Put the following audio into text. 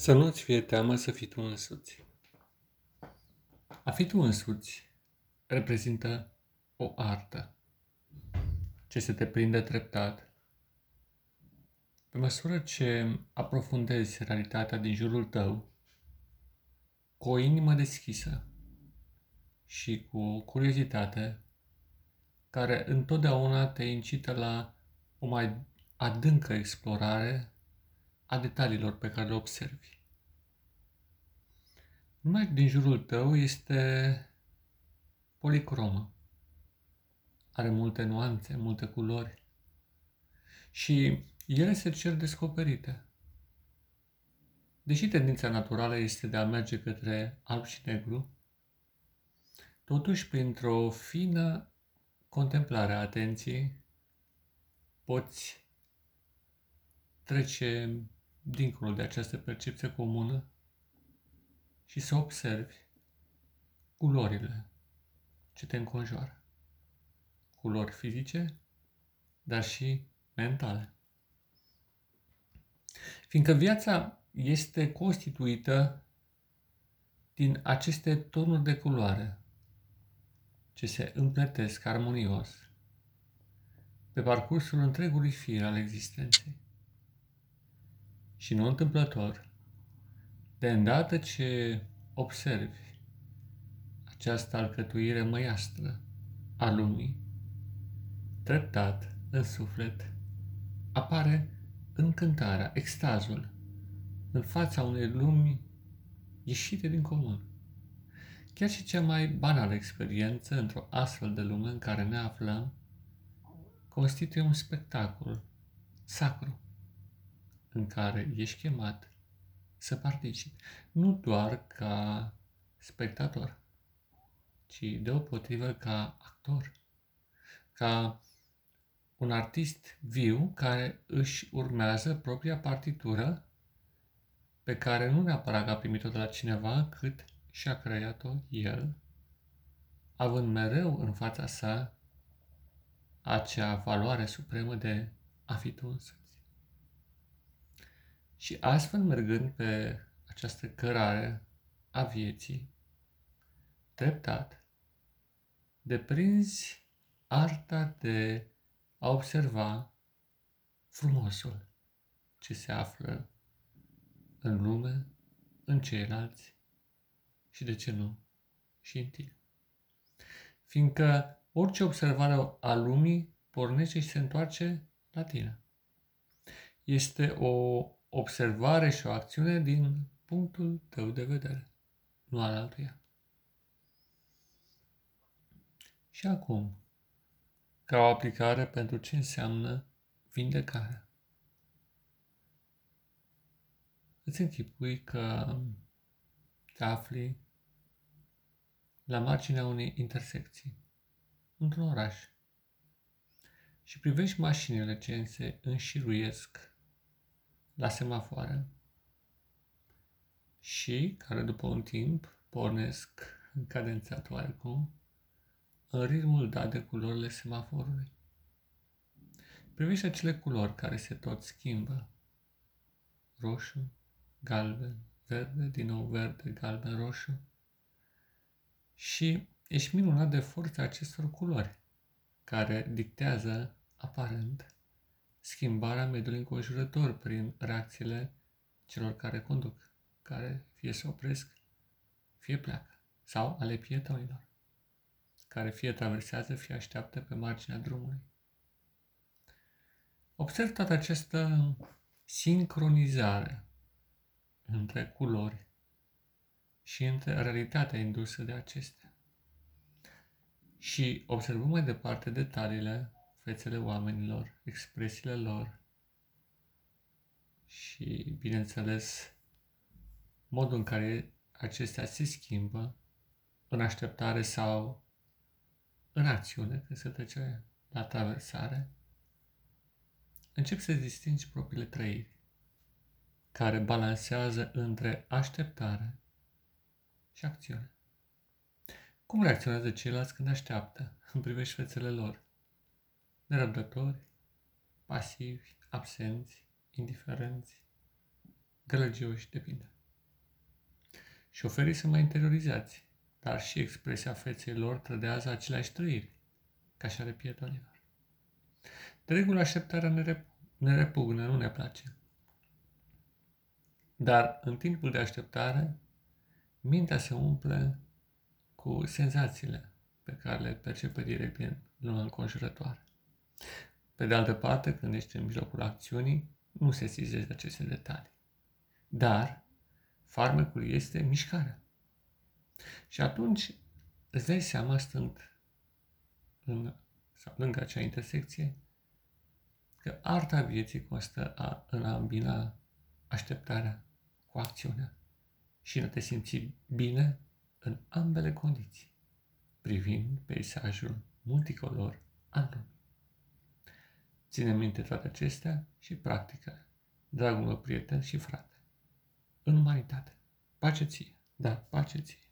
Să nu-ți fie teamă să fii tu însuți. A fi tu însuți reprezintă o artă ce se te prinde treptat. Pe măsură ce aprofundezi realitatea din jurul tău, cu o inimă deschisă și cu o curiozitate care întotdeauna te incită la o mai adâncă explorare a detaliilor pe care le observi. Lumea din jurul tău este policromă. Are multe nuanțe, multe culori. Și ele se cer descoperite. Deși tendința naturală este de a merge către alb și negru, totuși printr-o fină contemplare a atenției poți trece dincolo de această percepție comună și să observi culorile ce te înconjoară. Culori fizice, dar și mentale. Fiindcă viața este constituită din aceste tonuri de culoare ce se împletesc armonios pe parcursul întregului fir al existenței. Și nu întâmplător, de îndată ce observi această alcătuire măiastră a lumii, treptat în suflet apare încântarea, extazul în fața unei lumi ieșite din comun. Chiar și cea mai banală experiență într-o astfel de lume în care ne aflăm constituie un spectacol sacru în care ești chemat să participi, nu doar ca spectator, ci deopotrivă ca actor, ca un artist viu care își urmează propria partitură pe care nu neapărat a primit-o de la cineva, cât și-a creat-o el, având mereu în fața sa acea valoare supremă de a fi tu însuți. Și astfel mergând pe această cărare a vieții, treptat, deprinzi arta de a observa frumosul ce se află în lume, în ceilalți și, de ce nu, și în tine. Fiindcă orice observare a lumii pornește și se întoarce la tine. Este o observare și o acțiune din punctul tău de vedere, nu al altuia. Și acum, ca o aplicare pentru ce înseamnă vindecarea. Îți închipui că te afli la marginea unei intersecții, într-un oraș, și privești mașinile ce se înșiruiesc la semafoare și care după un timp pornesc cadențat oarecum în ritmul dat de culorile semaforului. Privește acele culori care se tot schimbă. Roșu, galben, verde, din nou verde, galben, roșu. Și ești minunat de forța acestor culori, care dictează, aparent, schimbarea mediului înconjurător prin reacțiile celor care conduc, care fie se opresc, fie pleacă, sau ale pietonilor, care fie traversează, fie așteaptă pe marginea drumului. Observ toată această sincronizare între culori și între realitatea indusă de acestea. Și observăm mai departe detaliile fețele oamenilor, expresiile lor și, bineînțeles, modul în care acestea se schimbă în așteptare sau în acțiune, când se trece la traversare, încep să distingi propriile trăiri, care balansează între așteptare și acțiune. Cum reacționează ceilalți când așteaptă, în privești fețele lor? Nerăbdători, pasivi, absenți, indiferenți, gălăgioși de pildă. Șoferii sunt mai interiorizați, dar și expresia feței lor trădează aceleași trăiri, ca și ale pietonilor. De regulă, așteptarea ne, rep- ne repugnă, nu ne place. Dar în timpul de așteptare, mintea se umple cu senzațiile pe care le percepe direct din lumea înconjurătoare. Pe de altă parte, când ești în mijlocul acțiunii, nu se sizezi aceste detalii. Dar farmecul este mișcarea. Și atunci îți dai seama, stând în, sau lângă acea intersecție, că arta vieții constă a, în a îmbina așteptarea cu acțiunea și în a te simți bine în ambele condiții, privind peisajul multicolor al lumii. Ține minte toate acestea și practică, dragul meu prieten și frate. În umanitate. Pace ție, da, pace ție.